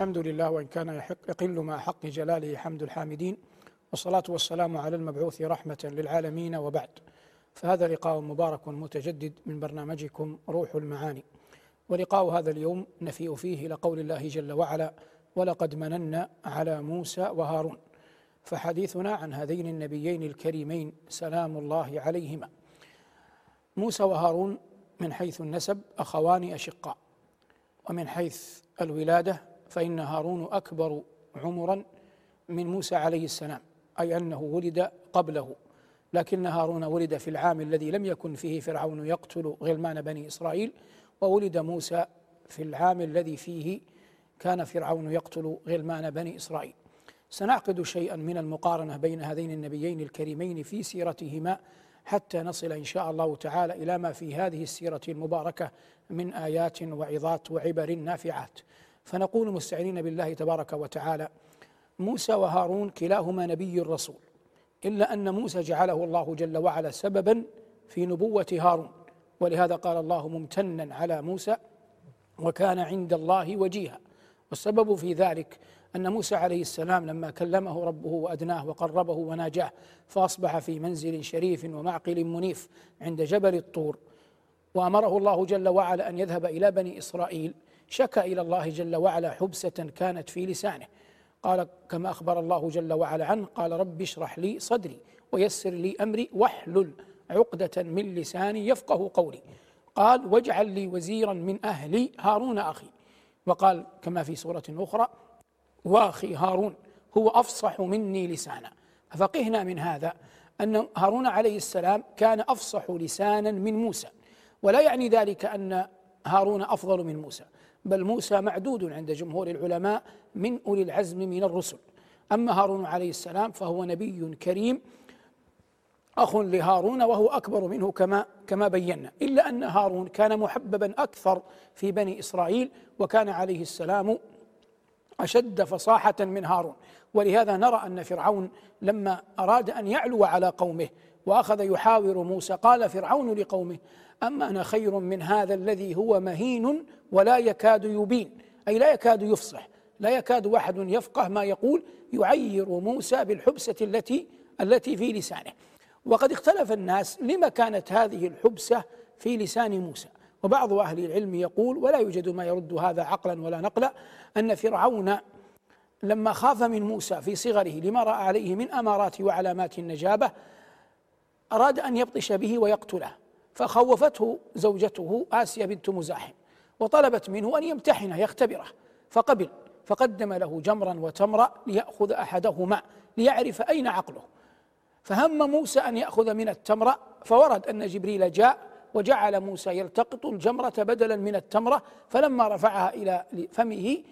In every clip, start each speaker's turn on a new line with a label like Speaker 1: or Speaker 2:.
Speaker 1: الحمد لله وإن كان يحق يقل مع حق جلاله حمد الحامدين والصلاة والسلام على المبعوث رحمة للعالمين وبعد. فهذا لقاء مبارك متجدد من برنامجكم روح المعاني. ولقاء هذا اليوم نفيء فيه إلى قول الله جل وعلا ولقد مننا على موسى وهارون فحديثنا عن هذين النبيين الكريمين سلام الله عليهما. موسى وهارون من حيث النسب أخوان أشقاء ومن حيث الولادة فإن هارون أكبر عمرا من موسى عليه السلام أي أنه ولد قبله. لكن هارون ولد في العام الذي لم يكن فيه فرعون يقتل غلمان بني إسرائيل وولد موسى في العام الذي فيه كان فرعون يقتل غلمان بني إسرائيل. سنعقد شيئا من المقارنة بين هذين النبيين الكريمين في سيرتهما حتى نصل إن شاء الله تعالى إلى ما في هذه السيرة المباركة من آيات وعظات وعبر نافعات. فنقول مستعينين بالله تبارك وتعالى. موسى وهارون كلاهما نبي الرسول إلا أن موسى جعله الله جل وعلا سببا في نبوة هارون. ولهذا قال الله ممتنا على موسى وكان عند الله وجيها. والسبب في ذلك أن موسى عليه السلام لما كلمه ربه وأدناه وقربه وناجاه فأصبح في منزل شريف ومعقل منيف عند جبل الطور. وأمره الله جل وعلا أن يذهب إلى بني إسرائيل شكا إلى الله جل وعلا حبسة كانت في لسانه. قال كما أخبر الله جل وعلا عنه قال رب اشرح لي صدري ويسر لي أمري واحلل عقدة من لساني يفقه قولي. قال واجعل لي وزيرا من أهلي هارون أخي. وقال كما في سورة أخرى وأخي هارون هو أفصح مني لسانا. ففقهنا من هذا أن هارون عليه السلام كان أفصح لسانا من موسى. ولا يعني ذلك أن هارون أفضل من موسى. بل موسى معدود عند جمهور العلماء من أولي العزم من الرسل. أما هارون عليه السلام فهو نبي كريم أخ لهارون وهو أكبر منه كما كما بينا. إلا أن هارون كان محببا أكثر في بني إسرائيل وكان عليه السلام أشد فصاحة من هارون. ولهذا نرى أن فرعون لما أراد أن يعلو على قومه وأخذ يحاور موسى قال فرعون لقومه اما أنا خير من هذا الذي هو مهين ولا يكاد يبين؟ أي لا يكاد يفصح. لا يكاد واحد يفقه ما يقول يعير موسى بالحبسة التي التي في لسانه. وقد اختلف الناس لما كانت هذه الحبسة في لسان موسى. وبعض أهل العلم يقول ولا يوجد ما يرد هذا عقلا ولا نقلا أن فرعون لما خاف من موسى في صغره لما رأى عليه من أمارات وعلامات النجابة أراد أن يبطش به ويقتله. فخوفته زوجته آسيا بنت مزاحم وطلبت منه أن يمتحنه يختبره. فقبل فقدم له جمرا وتمرا ليأخذ أحدهما ليعرف أين عقله. فهم موسى أن يأخذ من التمرة فورد أن جبريل جاء وجعل موسى يلتقط الجمرة بدلا من التمرة فلما رفعها إلى فمه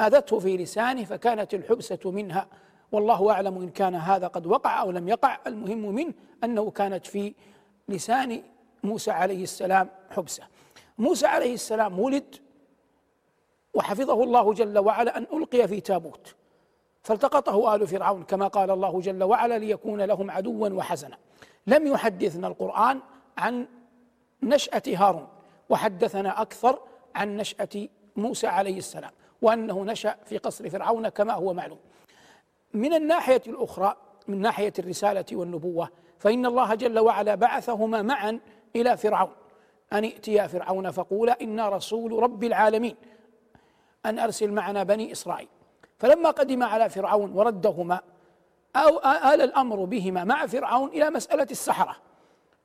Speaker 1: آذته في لسانه فكانت الحبسة منها. والله أعلم إن كان هذا قد وقع أو لم يقع المهم منه أنه كانت في لسان موسى عليه السلام حبسه. موسى عليه السلام ولد وحفظه الله جل وعلا أن ألقي في تابوت فالتقطه آل فرعون كما قال الله جل وعلا ليكون لهم عدوا وحزنا. لم يحدثنا القرآن عن نشأة هارون وحدثنا أكثر عن نشأة موسى عليه السلام وأنه نشأ في قصر فرعون كما هو معلوم. من الناحية الأخرى من ناحية الرسالة والنبوة فإن الله جل وعلا بعثهما معا إلى فرعون. أن ائتيا فرعون فقولا إنا رسول رب العالمين. أن أرسل معنا بني إسرائيل. فلما قدم على فرعون وردهما أو آل الأمر بهما مع فرعون إلى مسألة السحرة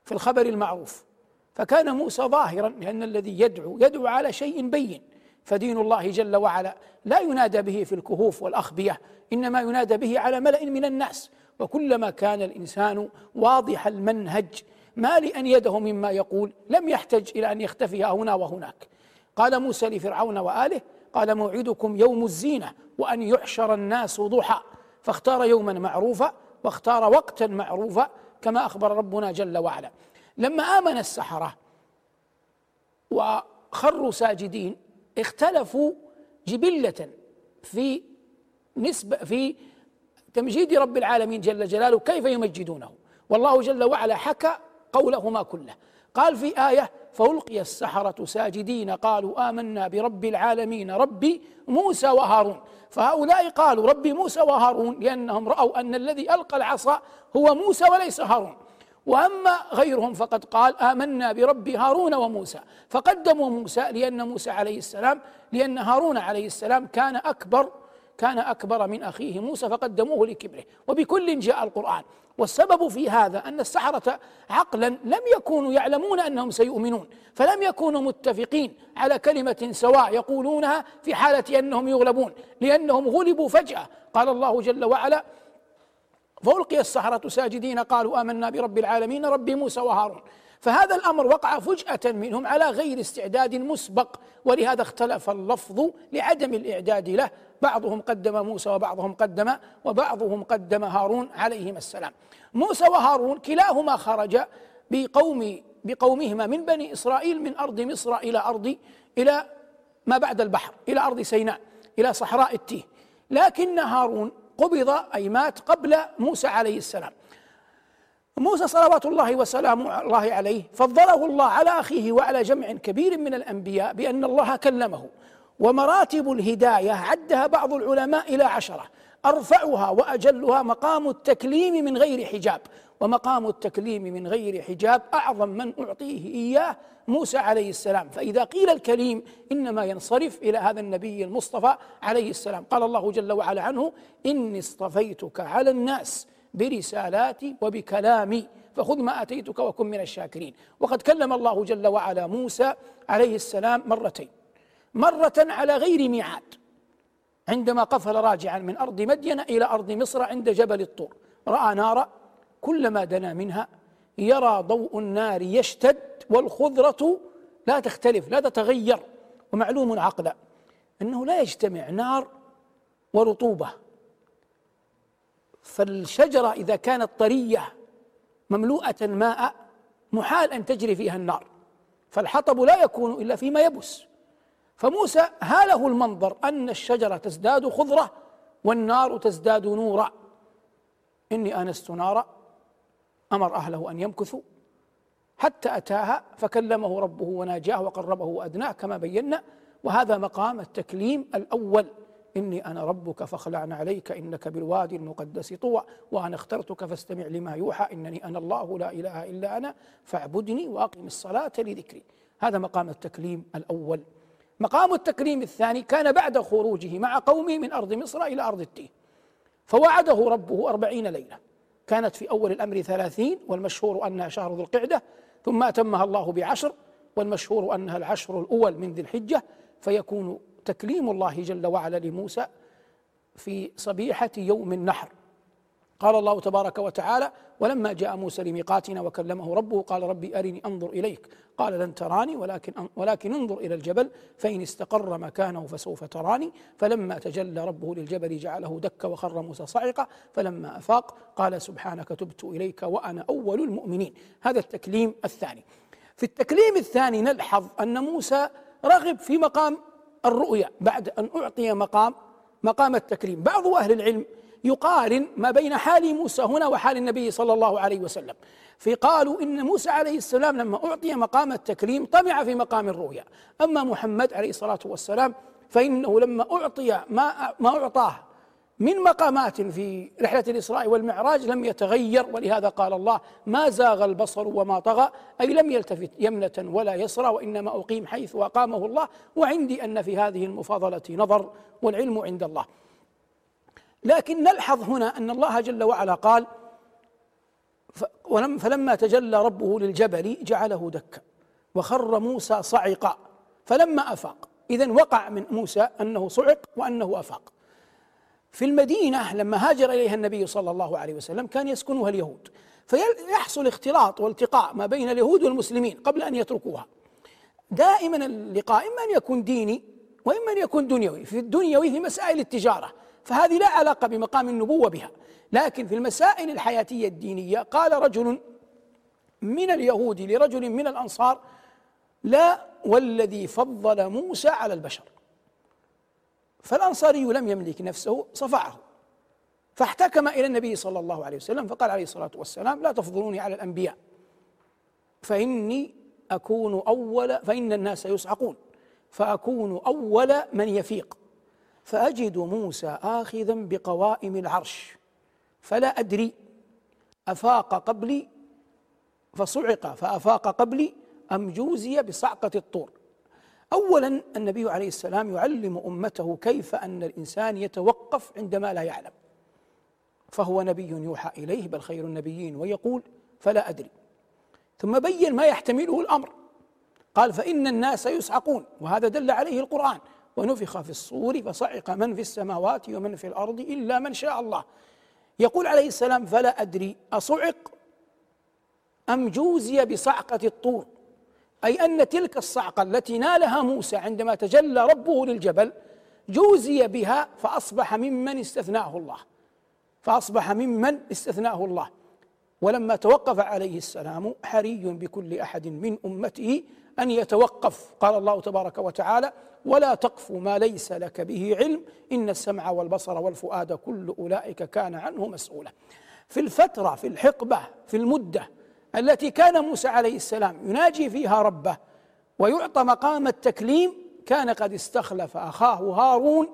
Speaker 1: في الخبر المعروف. فكان موسى ظاهرا لأن الذي يدعو يدعو على شيء بين. فدين الله جل وعلا لا ينادى به في الكهوف والأخبية إنما ينادى به على ملأ من الناس. وكلما كان الإنسان واضح المنهج مالئا يده مما يقول لم يحتج إلى أن يختفي هنا وهناك. قال موسى لفرعون وآله قال موعدكم يوم الزينة وأن يحشر الناس ضحى. فاختار يوما معروفا واختار وقتا معروفا كما أخبر ربنا جل وعلا. لما آمن السحرة وخروا ساجدين اختلفوا جبلة في نسبة في تمجيد رب العالمين جل جلاله كيف يمجدونه. والله جل وعلا حكى قولهما كله. قال في آية فألقي السحرة ساجدين قالوا آمنا برب العالمين رب موسى وهارون. فهؤلاء قالوا رب موسى وهارون لأنهم رأوا أن الذي ألقى العصا هو موسى وليس هارون. وأما غيرهم فقد قال آمنا برب هارون وموسى. فقدموا موسى لأن موسى عليه السلام لأن هارون عليه السلام كان أكبر كان أكبر من أخيه موسى فقدموه لكبره. وبكل جاء القرآن. والسبب في هذا أن السحرة عقلا لم يكونوا يعلمون أنهم سيؤمنون فلم يكونوا متفقين على كلمة سواء يقولونها في حالة أنهم يغلبون لأنهم غلبوا فجأة. قال الله جل وعلا فألقي السحرة ساجدين قالوا آمنا برب العالمين رب موسى وهارون. فهذا الأمر وقع فجأة منهم على غير استعداد مسبق ولهذا اختلف اللفظ لعدم الإعداد له. بعضهم قدم موسى وبعضهم قدم وبعضهم قدم هارون عليهما السلام. موسى وهارون كلاهما خرج بقوم بقومهما من بني إسرائيل من أرض مصر إلى أرض إلى ما بعد البحر إلى أرض سيناء إلى صحراء التيه. لكن هارون قبض أي مات قبل موسى عليه السلام. موسى صلوات الله وسلامه الله عليه فضله الله على أخيه وعلى جمع كبير من الأنبياء بأن الله كلمه. ومراتب الهداية عدها بعض العلماء إلى عشرة. أرفعها وأجلها مقام التكليم من غير حجاب. ومقام التكليم من غير حجاب أعظم من أعطيه إياه موسى عليه السلام. فإذا قيل الكليم إنما ينصرف إلى هذا النبي المصطفى عليه السلام. قال الله جل وعلا عنه إني اصطفيتك على الناس برسالاتي وبكلامي فخذ ما آتيتك وكن من الشاكرين. وقد كلم الله جل وعلا موسى عليه السلام مرتين. مرة على غير ميعاد عندما قفل راجعا من أرض مدين إلى أرض مصر عند جبل الطور. رأى نارا كلما دنا منها يرى ضوء النار يشتد والخضرة لا تختلف لا تتغير ومعلوم عقلا أنه لا يجتمع نار ورطوبة. فالشجرة إذا كانت طرية مملوءة ماء محال أن تجري فيها النار. فالحطب لا يكون إلا فيما يبس. فموسى هاله المنظر أن الشجرة تزداد خضرة والنار تزداد نورا. إني آنست نارا أمر أهله أن يمكثوا. حتى أتاها فكلمه ربه وناجاه وقربه وأدناه كما بينا. وهذا مقام التكليم الأول. إني أنا ربك فاخلعن عليك إنك بالوادي المقدس طوى وأنا اخترتك فاستمع لما يوحى إنني أنا الله لا إله إلا أنا فاعبدني وأقم الصلاة لذكري. هذا مقام التكليم الأول. مقام التكريم الثاني كان بعد خروجه مع قومه من أرض مصر إلى أرض التيه فوعده ربه أربعين ليلة. كانت في أول الأمر ثلاثين والمشهور أنها شهر ذو القعدة ثم أتمها الله بعشر والمشهور أنها العشر الأول من ذي الحجة فيكون تكليم الله جل وعلا لموسى في صبيحة يوم النحر. قال الله تبارك وتعالى ولما جاء موسى لميقاتنا وكلمه ربه قال ربي أرني أنظر إليك. قال لن تراني ولكن ولكن انظر إلى الجبل فإن استقر مكانه فسوف تراني. فلما تجلى ربه للجبل جعله دكا وخر موسى صعقا فلما أفاق قال سبحانك تبت إليك وأنا أول المؤمنين. هذا التكليم الثاني. في التكليم الثاني نلحظ أن موسى رغب في مقام الرؤيا بعد أن أعطي مقام مقام التكريم. بعض أهل العلم يقارن ما بين حال موسى هنا وحال النبي صلى الله عليه وسلم. فقالوا إن موسى عليه السلام لما أعطي مقام التكريم طمع في مقام الرؤيا. أما محمد عليه الصلاة والسلام فإنه لما أعطي ما ما أعطاه من مقامات في رحلة الإسراء والمعراج لم يتغير ولهذا قال الله ما زاغ البصر وما طغى أي لم يلتفت يمنة ولا يسرى وإنما أقيم حيث أقامه الله وعندي أن في هذه المفاضلة نظر والعلم عند الله. لكن نلحظ هنا أن الله جل وعلا قال فلما تجلى ربه للجبل جعله دكا وخر موسى صعقا فلما أفاق إذا وقع من موسى أنه صعق وأنه أفاق. المدينة لما هاجر إليها النبي صلى الله عليه وسلم كان يسكنها اليهود. فيحصل اختلاط والتقاء ما بين اليهود والمسلمين قبل أن يتركوها. دائما اللقاء إما أن يكون ديني وإما أن يكون دنيوي. في الدنيوي في مسائل التجارة فهذه لا علاقة بمقام النبوة بها. لكن في المسائل الحياتية الدينية قال رجل من اليهود لرجل من الأنصار لا والذي فضل موسى على البشر. فالأنصاري لم يملك نفسه صفعه. فاحتكم إلى النبي صلى الله عليه وسلم فقال عليه الصلاة والسلام لا تفضلوني على الأنبياء. فإني أكون أول فإن الناس يصعقون. فأكون أول من يفيق. فأجد موسى آخذا بقوائم العرش. فلا أدري أفاق قبلي فصعق فأفاق قبلي أم جوزي بصعقة الطور. أولا النبي عليه السلام يعلم أمته كيف أن الإنسان يتوقف عندما لا يعلم. فهو نبي يوحى إليه بل خير النبيين ويقول فلا أدري. ثم بين ما يحتمله الأمر. قال فإن الناس يسعقون وهذا دل عليه القرآن. ونفخ في الصور فصعق من في السماوات ومن في الأرض إلا من شاء الله. يقول عليه السلام فلا أدري أصعق أم جوزي بصعقة الطور؟ أي أن تلك الصعقة التي نالها موسى عندما تجلى ربه للجبل جوزي بها فأصبح ممن استثناه الله. فأصبح ممن استثناه الله. ولما توقف عليه السلام حري بكل أحد من أمته أن يتوقف. قال الله تبارك وتعالى ولا تقف ما ليس لك به علم إن السمع والبصر والفؤاد كل أولئك كان عنه مسؤولا. في الفترة في الحقبة في المدة التي كان موسى عليه السلام يناجي فيها ربه ويعطى مقام التكليم كان قد استخلف أخاه هارون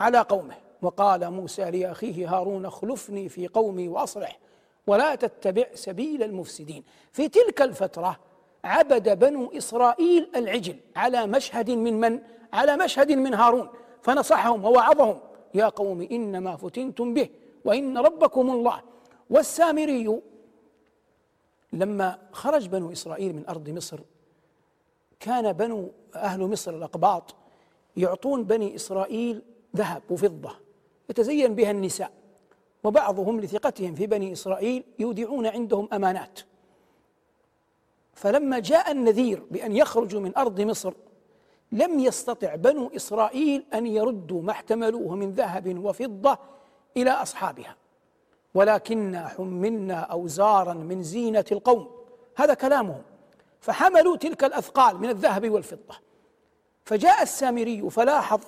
Speaker 1: على قومه وقال موسى لاخيه هارون اخلفني في قومي وأصلح ولا تتبع سبيل المفسدين. في تلك الفترة عبد بنو إسرائيل العجل على مشهد من من؟ على مشهد من هارون فنصحهم ووعظهم يا قوم إنما فتنتم به وإن ربكم الله والسامري لما خرج بنو إسرائيل من أرض مصر كان بنو أهل مصر الأقباط يعطون بني إسرائيل ذهب وفضة يتزين بها النساء وبعضهم لثقتهم في بني إسرائيل يودعون عندهم أمانات. فلما جاء النذير بأن يخرجوا من أرض مصر لم يستطع بنو إسرائيل أن يردوا ما احتملوه من ذهب وفضة إلى أصحابها. ولكنا حملنا أوزارا من زينة القوم. هذا كلامهم. فحملوا تلك الأثقال من الذهب والفضة. فجاء السامري فلاحظ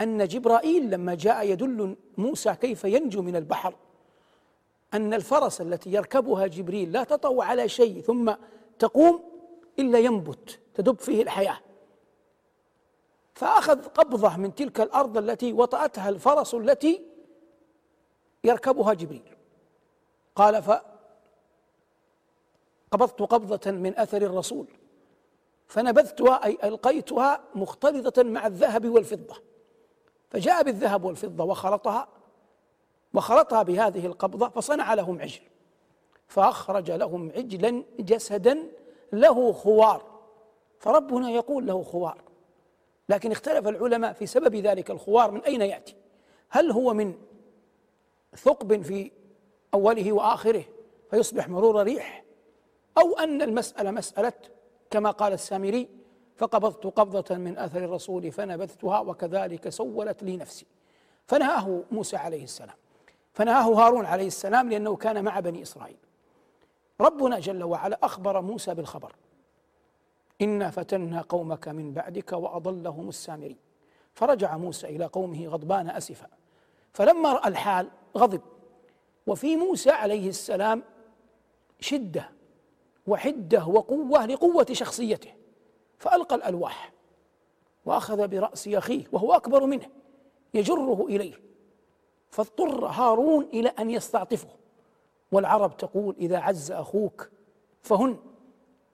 Speaker 1: أن جبرائيل لما جاء يدل موسى كيف ينجو من البحر أن الفرس التي يركبها جبريل لا تطو على شيء ثم تقوم إلا ينبت تدب فيه الحياة. فأخذ قبضة من تلك الأرض التي وطأتها الفرس التي يركبها جبريل. قال فقبضت قبضة من أثر الرسول فنبذتها أي ألقيتها مختلطة مع الذهب والفضة. فجاء بالذهب والفضة وخلطها وخلطها بهذه القبضة فصنع لهم عجل. فأخرج لهم عجلا جسدا له خوار. فربنا يقول له خوار. لكن اختلف العلماء في سبب ذلك الخوار من أين يأتي؟ هل هو من ثقب في أوله وآخره فيصبح مرور ريح. أو أن المسألة مسألة كما قال السامري فقبضت قبضة من أثر الرسول فنبذتها وكذلك سولت لي نفسي. فنهاه موسى عليه السلام. فنهاه هارون عليه السلام لأنه كان مع بني إسرائيل. ربنا جل وعلا أخبر موسى بالخبر. إنا فتنا قومك من بعدك وأضلهم السامري. فرجع موسى إلى قومه غضبان أسفا. فلما رأى الحال غضب. وفي موسى عليه السلام شدة وحدة وقوة لقوة شخصيته فألقى الألواح وأخذ برأس أخيه وهو أكبر منه يجره إليه فاضطر هارون إلى أن يستعطفه. والعرب تقول إذا عز أخوك فهن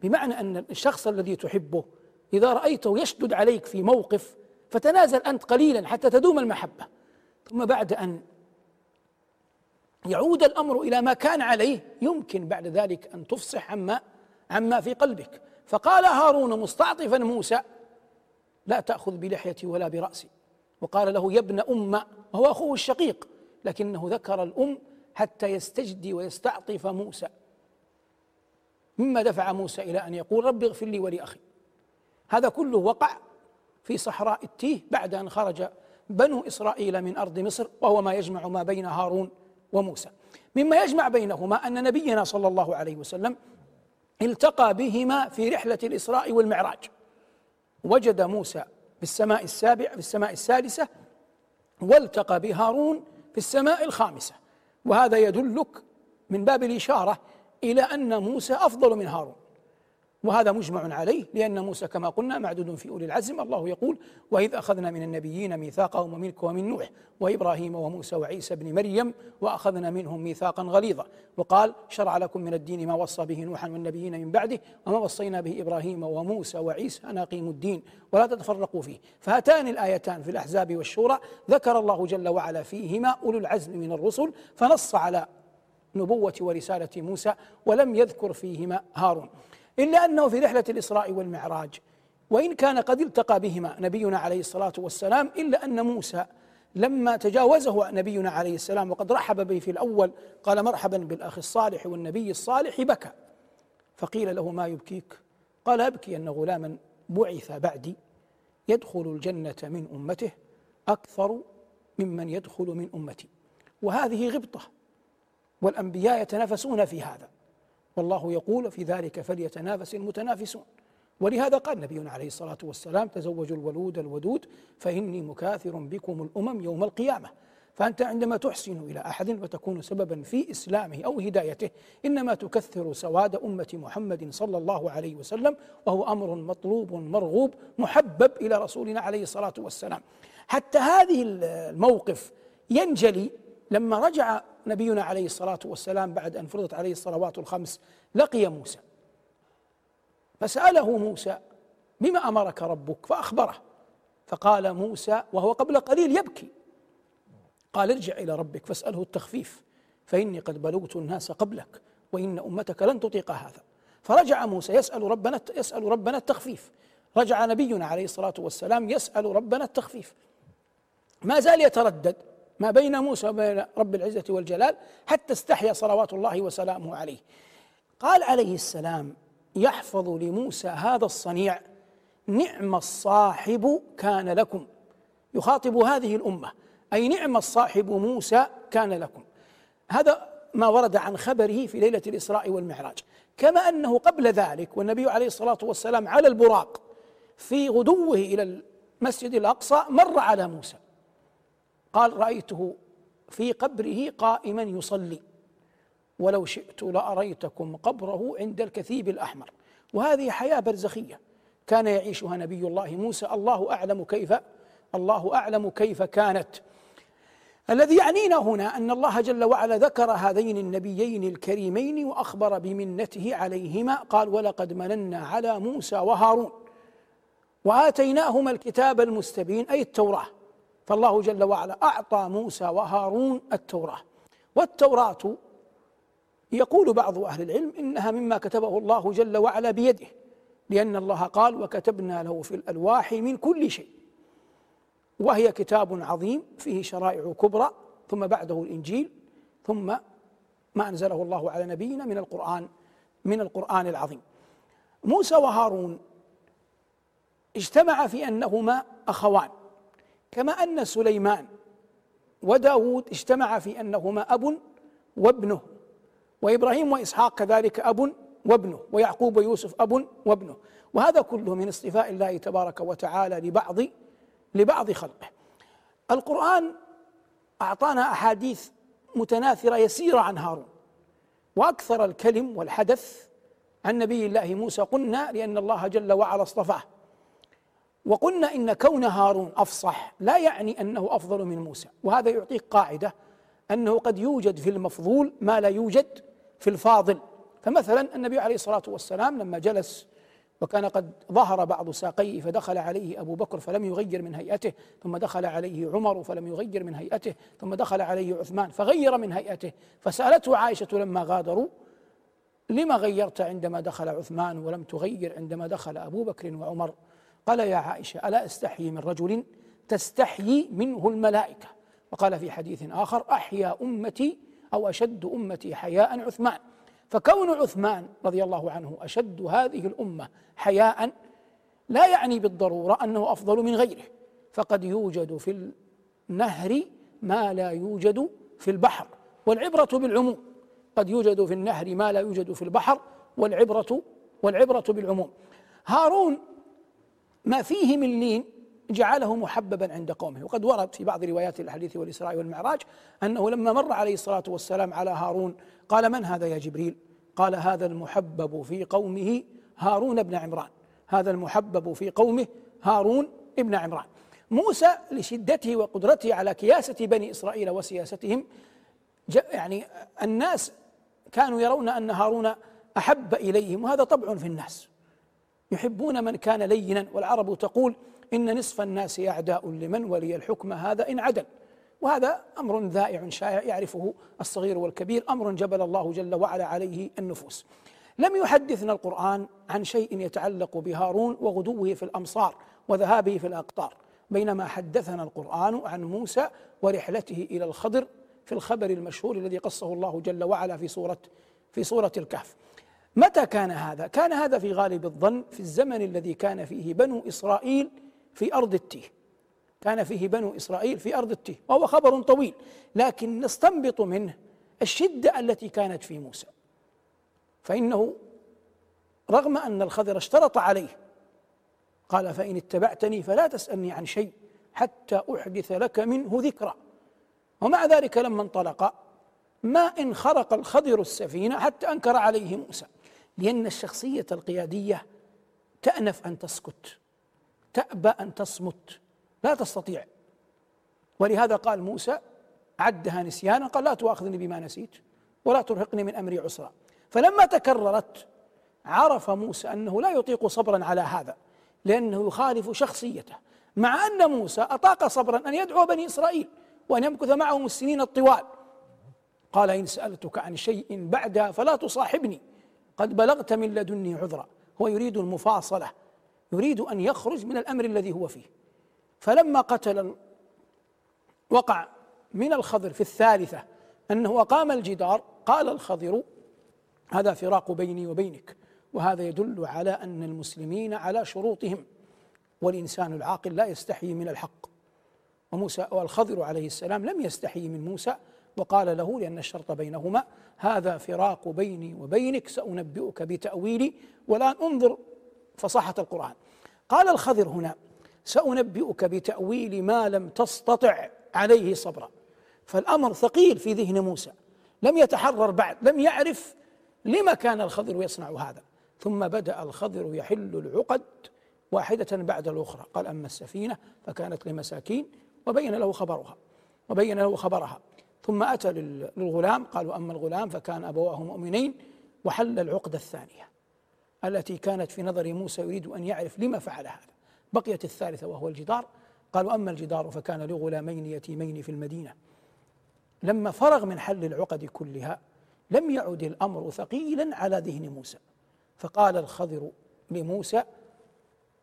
Speaker 1: بمعنى أن الشخص الذي تحبه إذا رأيته يشدد عليك في موقف فتنازل أنت قليلا حتى تدوم المحبة. ثم بعد أن يعود الأمر إلى ما كان عليه. يمكن بعد ذلك أن تفصح عما عما في قلبك. فقال هارون مستعطفا موسى لا تأخذ بلحيتي ولا برأسي. وقال له يا ابن ام وهو أخوه الشقيق لكنه ذكر الأم حتى يستجدي ويستعطف موسى. مما دفع موسى إلى أن يقول رب اغفر لي ولأخي. هذا كله وقع في صحراء التيه بعد أن خرج بنو إسرائيل من أرض مصر وهو ما يجمع ما بين هارون وموسى. مما يجمع بينهما أن نبينا صلى الله عليه وسلم التقى بهما في رحلة الإسراء والمعراج. وجد موسى في السماء السابع في السماء السادسة والتقى بهارون في السماء الخامسة. وهذا يدلك من باب الإشارة إلى أن موسى أفضل من هارون. وهذا مجمع عليه لأن موسى كما قلنا معدود في أولي العزم. الله يقول وإذ أخذنا من النبيين ميثاقهم ومنك ومن نوح وإبراهيم وموسى وعيسى بن مريم وأخذنا منهم ميثاقا غليظا. وقال شرع لكم من الدين ما وصى به نوحا والنبيين من بعده وما وصينا به إبراهيم وموسى وعيسى أن أقيموا الدين ولا تتفرقوا فيه. فهاتان الآيتان في الأحزاب والشورى ذكر الله جل وعلا فيهما أولو العزم من الرسل فنص على نبوة ورسالة موسى ولم يذكر فيهما هارون. إلا أنه في رحلة الإسراء والمعراج. وإن كان قد التقى بهما نبينا عليه الصلاة والسلام إلا أن موسى لما تجاوزه نبينا عليه السلام وقد رحب به في الأول قال مرحبا بالأخ الصالح والنبي الصالح بكى فقيل له ما يبكيك؟ قال أبكي أن غلاما بعث بعدي يدخل الجنة من أمته أكثر ممن يدخل من أمتي. وهذه غبطة والأنبياء يتنافسون في هذا. والله يقول في ذلك فليتنافس المتنافسون. ولهذا قال نبينا عليه الصلاة والسلام تزوجوا الولود الودود فإني مكاثر بكم الأمم يوم القيامة. فأنت عندما تحسن إلى أحد وتكون سببا في إسلامه أو هدايته إنما تكثر سواد أمة محمد صلى الله عليه وسلم وهو أمر مطلوب مرغوب محبب إلى رسولنا عليه الصلاة والسلام. حتى هذه الموقف ينجلي لما رجع نبينا عليه الصلاة والسلام بعد أن فرضت عليه الصلوات الخمس لقي موسى. فسأله موسى بما أمرك ربك؟ فأخبره. فقال موسى وهو قبل قليل يبكي قال ارجع إلى ربك فاسأله التخفيف فإني قد بلغت الناس قبلك وإن أمتك لن تطيق هذا. فرجع موسى يسأل ربنا يسأل ربنا التخفيف. رجع نبينا عليه الصلاة والسلام يسأل ربنا التخفيف. ما زال يتردد. ما بين موسى وبين رب العزة والجلال حتى استحيا صلوات الله وسلامه عليه. قال عليه السلام يحفظ لموسى هذا الصنيع نعم الصاحب كان لكم. يخاطب هذه الأمة أي نعم الصاحب موسى كان لكم. هذا ما ورد عن خبره في ليلة الإسراء والمعراج. كما أنه قبل ذلك والنبي عليه الصلاة والسلام على البراق في غدوه إلى المسجد الأقصى مر على موسى. قال رأيته في قبره قائما يصلي. ولو شئت لأريتكم قبره عند الكثيب الأحمر. وهذه حياة برزخية. كان يعيشها نبي الله موسى. الله أعلم كيف الله أعلم كيف كانت. الذي يعنينا هنا أن الله جل وعلا ذكر هذين النبيين الكريمين وأخبر بمنته عليهما. قال ولقد مننا على موسى وهارون. وآتيناهما الكتاب المستبين أي التوراة. فالله جل وعلا أعطى موسى وهارون التوراة. والتوراة يقول بعض أهل العلم إنها مما كتبه الله جل وعلا بيده لأن الله قال وكتبنا له في الألواح من كل شيء وهي كتاب عظيم فيه شرائع كبرى ثم بعده الإنجيل ثم ما أنزله الله على نبينا من القرآن من القرآن العظيم. موسى وهارون اجتمع في أنهما أخوان. كما أن سليمان وداود اجتمع في أنهما أب وابنه وإبراهيم وإسحاق كذلك أب وابنه ويعقوب ويوسف أب وابنه. وهذا كله من اصطفاء الله تبارك وتعالى لبعض لبعض خلقه. القرآن أعطانا أحاديث متناثرة يسيرة عن هارون. وأكثر الكلم والحدث عن نبي الله موسى قلنا لأن الله جل وعلا اصطفاه. وقلنا إن كون هارون أفصح لا يعني أنه أفضل من موسى وهذا يعطيك قاعدة أنه قد يوجد في المفضول ما لا يوجد في الفاضل. فمثلا النبي عليه الصلاة والسلام لما جلس وكان قد ظهر بعض ساقيه فدخل عليه أبو بكر فلم يغير من هيئته ثم دخل عليه عمر فلم يغير من هيئته ثم دخل عليه عثمان فغير من هيئته. فسألته عائشة لما غادروا لما غيرت عندما دخل عثمان ولم تغير عندما دخل أبو بكر وعمر؟ قال يا عائشة ألا أستحيي من رجل تستحيي منه الملائكة؟ وقال في حديث آخر أحيا أمتي أو أشد أمتي حياء عثمان. فكون عثمان رضي الله عنه أشد هذه الأمة حياء لا يعني بالضرورة أنه أفضل من غيره. فقد يوجد في النهر ما لا يوجد في البحر والعبرة بالعموم. قد يوجد في النهر ما لا يوجد في البحر والعبرة والعبرة بالعموم. هارون ما فيه من لين جعله محببا عند قومه. وقد ورد في بعض روايات الحديث والإسراء والمعراج أنه لما مر عليه الصلاة والسلام على هارون قال من هذا يا جبريل؟ قال هذا المحبب في قومه هارون بن عمران. هذا المحبب في قومه هارون ابن عمران. موسى لشدته وقدرته على كياسة بني إسرائيل وسياستهم يعني الناس كانوا يرون أن هارون أحب إليهم وهذا طبع في الناس. يحبون من كان لينا والعرب تقول إن نصف الناس أعداء لمن ولي الحكم هذا إن عدل. وهذا أمر ذائع شائع يعرفه الصغير والكبير أمر جبل الله جل وعلا عليه النفوس. لم يحدثنا القرآن عن شيء يتعلق بهارون وغدوه في الأمصار وذهابه في الأقطار بينما حدثنا القرآن عن موسى ورحلته إلى الخضر في الخبر المشهور الذي قصه الله جل وعلا في سورة في سورة الكهف. متى كان هذا؟ كان هذا في غالب الظن في الزمن الذي كان فيه بنو إسرائيل في أرض التيه. كان فيه بنو إسرائيل في أرض التيه وهو خبر طويل لكن نستنبط منه الشدة التي كانت في موسى. فإنه رغم أن الخضر اشترط عليه قال فإن اتبعتني فلا تسألني عن شيء حتى أحدث لك منه ذكرى. ومع ذلك لما انطلق ما إن خرق الخضر السفينة حتى أنكر عليه موسى. لأن الشخصية القيادية تأنف أن تسكت تأبى أن تصمت. لا تستطيع. ولهذا قال موسى عدها نسيانا. قال لا تؤاخذني بما نسيت ولا ترهقني من أمري عسرا. فلما تكررت عرف موسى أنه لا يطيق صبرا على هذا لأنه يخالف شخصيته مع أن موسى أطاق صبرا أن يدعو بني إسرائيل وأن يمكث معهم السنين الطوال. قال إن سألتك عن شيء بعدها فلا تصاحبني. قد بلغت من لدني عذرا. هو يريد المفاصلة يريد أن يخرج من الأمر الذي هو فيه. فلما قتل وقع من الخضر في الثالثة أنه أقام الجدار قال الخضر هذا فراق بيني وبينك وهذا يدل على أن المسلمين على شروطهم والإنسان العاقل لا يستحي من الحق. وموسى والخضر عليه السلام لم يستحي من موسى وقال له لأن الشرط بينهما هذا فراق بيني وبينك سأنبئك بتأويلي والآن أنظر فصاحة القرآن. قال الخضر هنا سأنبئك بتأويل ما لم تستطع عليه صبرا. فالأمر ثقيل في ذهن موسى لم يتحرر بعد لم يعرف لما كان الخضر يصنع هذا. ثم بدأ الخضر يحل العقد واحدة بعد الأخرى. قال أما السفينة فكانت لمساكين وبين له خبرها وبين له خبرها. ثم أتى للغلام قالوا أما الغلام فكان أبواه مؤمنين وحل العقدة الثانية التي كانت في نظر موسى يريد أن يعرف لما فعل هذا. بقيت الثالثة وهو الجدار. قالوا أما الجدار فكان لغلامين يتيمين في المدينة. لما فرغ من حل العقد كلها لم يعد الأمر ثقيلا على ذهن موسى. فقال الخضر لموسى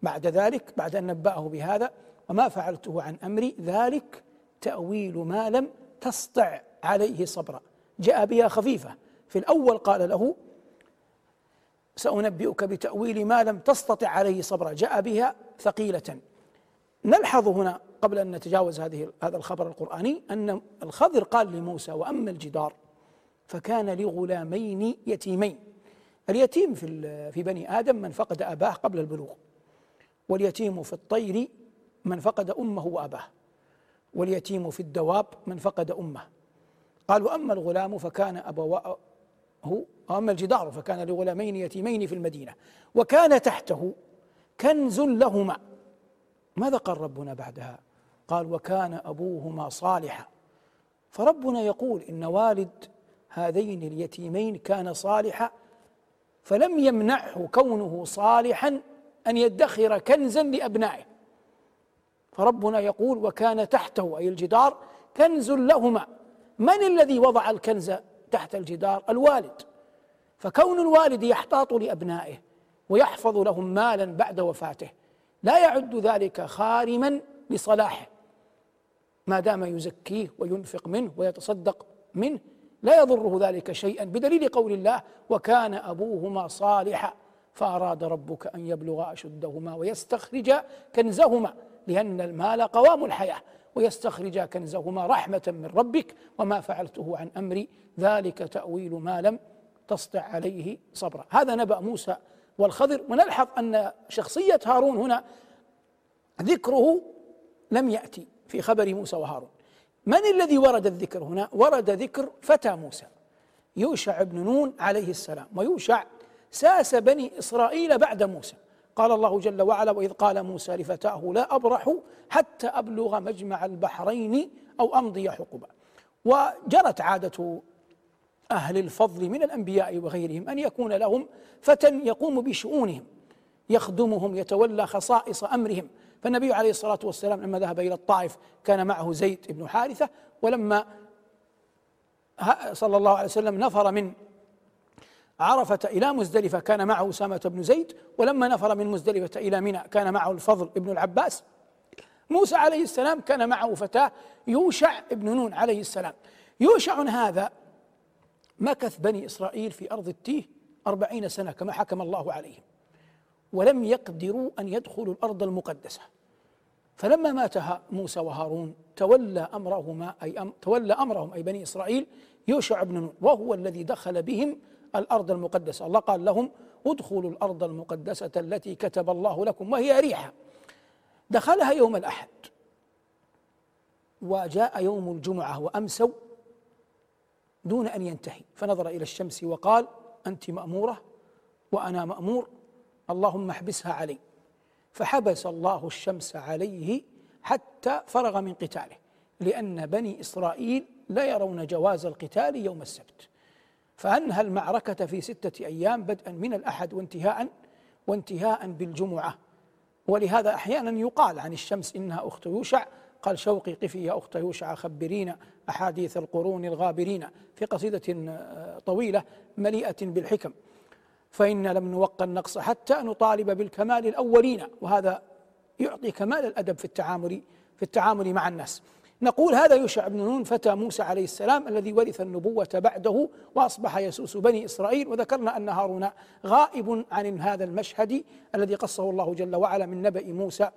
Speaker 1: بعد ذلك بعد أن نبأه بهذا وما فعلته عن أمري ذلك تأويل ما لم تسطع عليه صبرا. جاء بها خفيفة. في الأول قال له سأنبئك بتأويل ما لم تستطع عليه صبرا. جاء بها ثقيلة. نلحظ هنا قبل أن نتجاوز هذه هذا الخبر القرآني أن الخضر قال لموسى وأما الجدار فكان لغلامين يتيمين. اليتيم في في بني آدم من فقد أباه قبل البلوغ واليتيم في الطير من فقد أمه وأباه. واليتيم في الدواب من فقد أمه. قالوا أما الغلام فكان أبواه أما الجدار فكان لغلامين يتيمين في المدينة وكان تحته كنز لهما. ماذا قال ربنا بعدها؟ قال وكان أبوهما صالحا. فربنا يقول إن والد هذين اليتيمين كان صالحا فلم يمنعه كونه صالحا أن يدخر كنزا لأبنائه. فربنا يقول وكان تحته أي الجدار كنز لهما. من الذي وضع الكنز تحت الجدار؟ الوالد. فكون الوالد يحتاط لأبنائه ويحفظ لهم مالا بعد وفاته لا يعد ذلك خارما لصلاحه. ما دام يزكيه وينفق منه ويتصدق منه لا يضره ذلك شيئا بدليل قول الله وكان أبوهما صالحا. فأراد ربك أن يبلغا أشدهما ويستخرج كنزهما لأن المال قوام الحياة. ويستخرج كنزهما رحمة من ربك وما فعلته عن أمري ذلك تأويل ما لم تسطع عليه صبرا. هذا نبأ موسى والخضر. ونلحظ أن شخصية هارون هنا ذكره لم يأتي في خبر موسى وهارون. من الذي ورد الذكر هنا؟ ورد ذكر فتى موسى يوشع بن نون عليه السلام ويوشع ساس بني إسرائيل بعد موسى. قال الله جل وعلا وإذ قال موسى لفتاه لا أبرح حتى أبلغ مجمع البحرين أو أمضي حقبا وجرت عادة أهل الفضل من الأنبياء وغيرهم أن يكون لهم فتى يقوم بشؤونهم يخدمهم يتولى خصائص أمرهم. فالنبي عليه الصلاة والسلام لما ذهب إلى الطائف كان معه زيد بن حارثة ولما صلى الله عليه وسلم نفر من عرفة إلى مزدلفة كان معه أسامة بن زيد ولما نفر من مزدلفة إلى منى كان معه الفضل بن العباس. موسى عليه السلام كان معه فتاة يوشع بن نون عليه السلام. يوشع هذا مكث بني إسرائيل في أرض التيه أربعين سنة كما حكم الله عليهم ولم يقدروا أن يدخلوا الأرض المقدسة. فلما مات موسى وهارون تولى أمرهما أي أم تولى أمرهم أي بني إسرائيل يوشع بن نون وهو الذي دخل بهم الأرض المقدسة. الله قال لهم ادخلوا الأرض المقدسة التي كتب الله لكم وهي ريحة. دخلها يوم الأحد. وجاء يوم الجمعة وأمسوا دون أن ينتهي. فنظر إلى الشمس وقال أنت مأمورة وأنا مأمور. اللهم احبسها علي. فحبس الله الشمس عليه حتى فرغ من قتاله لأن بني إسرائيل لا يرون جواز القتال يوم السبت. فأنهى المعركة في ستة أيام بدءا من الأحد وانتهاء وانتهاء بالجمعة. ولهذا أحيانا يقال عن الشمس إنها أخت يوشع. قال شوقي قفي يا أخت يوشع خبرينا أحاديث القرون الغابرين في قصيدة آه، طويلة مليئة بالحكم. فإن لم نوقى النقص حتى نطالب بالكمال الأولين. وهذا يعطي كمال الأدب في التعامل في التعامل مع الناس. نقول هذا يوشع بن نون فتى موسى عليه السلام الذي ورث النبوة بعده وأصبح يسوس بني إسرائيل وذكرنا أن هارون غائب عن هذا المشهد الذي قصه الله جل وعلا من نبأ موسى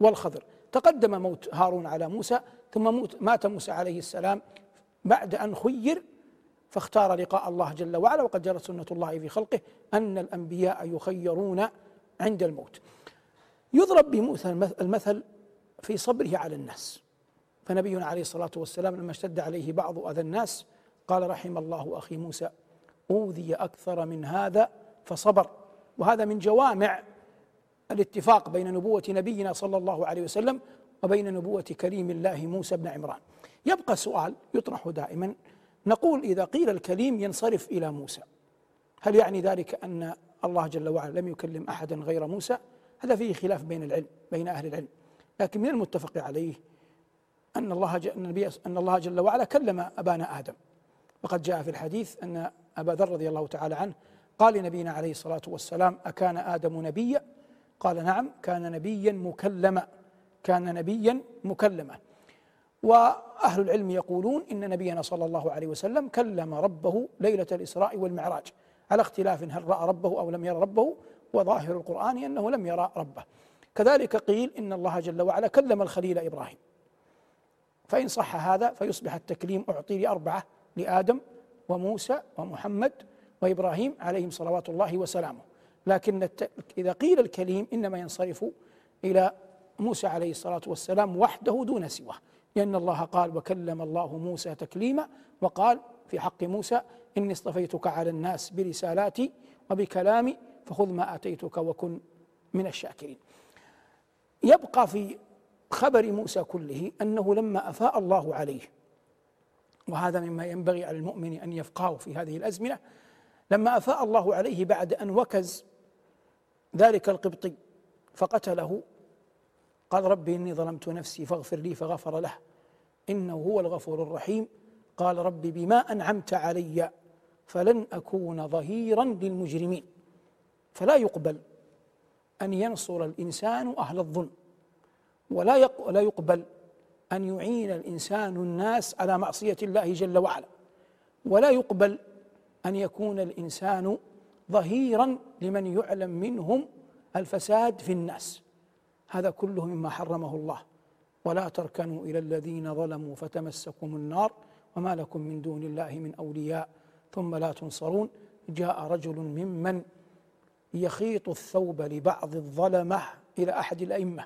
Speaker 1: والخضر. تقدم موت هارون على موسى ثم موت مات موسى عليه السلام بعد أن خير فاختار لقاء الله جل وعلا وقد جرت سنة الله في خلقه أن الأنبياء يخيرون عند الموت. يضرب بموسى المثل في صبره على الناس. فنبينا عليه الصلاة والسلام لما اشتد عليه بعض أذى الناس قال رحم الله أخي موسى أوذي أكثر من هذا فصبر. وهذا من جوامع الاتفاق بين نبوة نبينا صلى الله عليه وسلم وبين نبوة كريم الله موسى بن عمران. يبقى سؤال يطرح دائما. نقول إذا قيل الكليم ينصرف إلى موسى هل يعني ذلك أن الله جل وعلا لم يكلم أحدا غير موسى؟ هذا فيه خلاف بين العلم بين أهل العلم. لكن من المتفق عليه أن الله النبي أن الله جل وعلا كلم أبانا آدم. وقد جاء في الحديث أن أبا ذر رضي الله تعالى عنه قال لنبينا عليه الصلاة والسلام أكان آدم نبيا؟ قال نعم كان نبيا مكلما كان نبيا مكلما. وأهل العلم يقولون إن نبينا صلى الله عليه وسلم كلم ربه ليلة الإسراء والمعراج. على اختلاف هل رأى ربه أو لم يرى ربه وظاهر القرآن أنه لم يرى ربه. كذلك قيل إن الله جل وعلا كلم الخليل إبراهيم. فإن صح هذا فيصبح التكليم أعطي لأربعة لآدم وموسى ومحمد وإبراهيم عليهم صلوات الله وسلامه. لكن إذا قيل الكليم إنما ينصرف إلى موسى عليه الصلاة والسلام وحده دون سواه. لأن الله قال وكلم الله موسى تكليما وقال في حق موسى إني اصطفيتك على الناس برسالاتي وبكلامي فخذ ما آتيتك وكن من الشاكرين. يبقى في خبر موسى كله أنه لما أفاء الله عليه وهذا مما ينبغي على المؤمن أن يفقهه في هذه الأزمنة لما أفاء الله عليه بعد أن وكز ذلك القبطي فقتله قال ربي إني ظلمت نفسي فاغفر لي فغفر له إنه هو الغفور الرحيم. قال ربي بما أنعمت علي فلن أكون ظهيرا للمجرمين. فلا يقبل أن ينصر الإنسان أهل الظلم. ولا لا يقبل أن يعين الإنسان الناس على معصية الله جل وعلا. ولا يقبل أن يكون الإنسان ظهيرا لمن يعلم منهم الفساد في الناس. هذا كله مما حرمه الله. ولا تركنوا إلى الذين ظلموا فتمسكم النار وما لكم من دون الله من أولياء ثم لا تنصرون. جاء رجل ممن يخيط الثوب لبعض الظلمة إلى أحد الأئمة.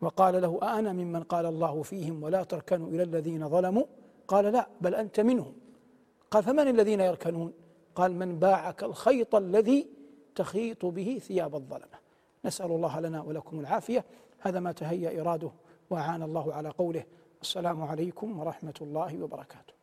Speaker 1: وقال له أأنا ممن قال الله فيهم ولا تركنوا إلى الذين ظلموا? قال لا بل أنت منهم. قال فمن الذين يركنون? قال من باعك الخيط الذي تخيط به ثياب الظلمة. نسأل الله لنا ولكم العافية. هذا ما تهيأ إراده وأعان الله على قوله. السلام عليكم ورحمة الله وبركاته.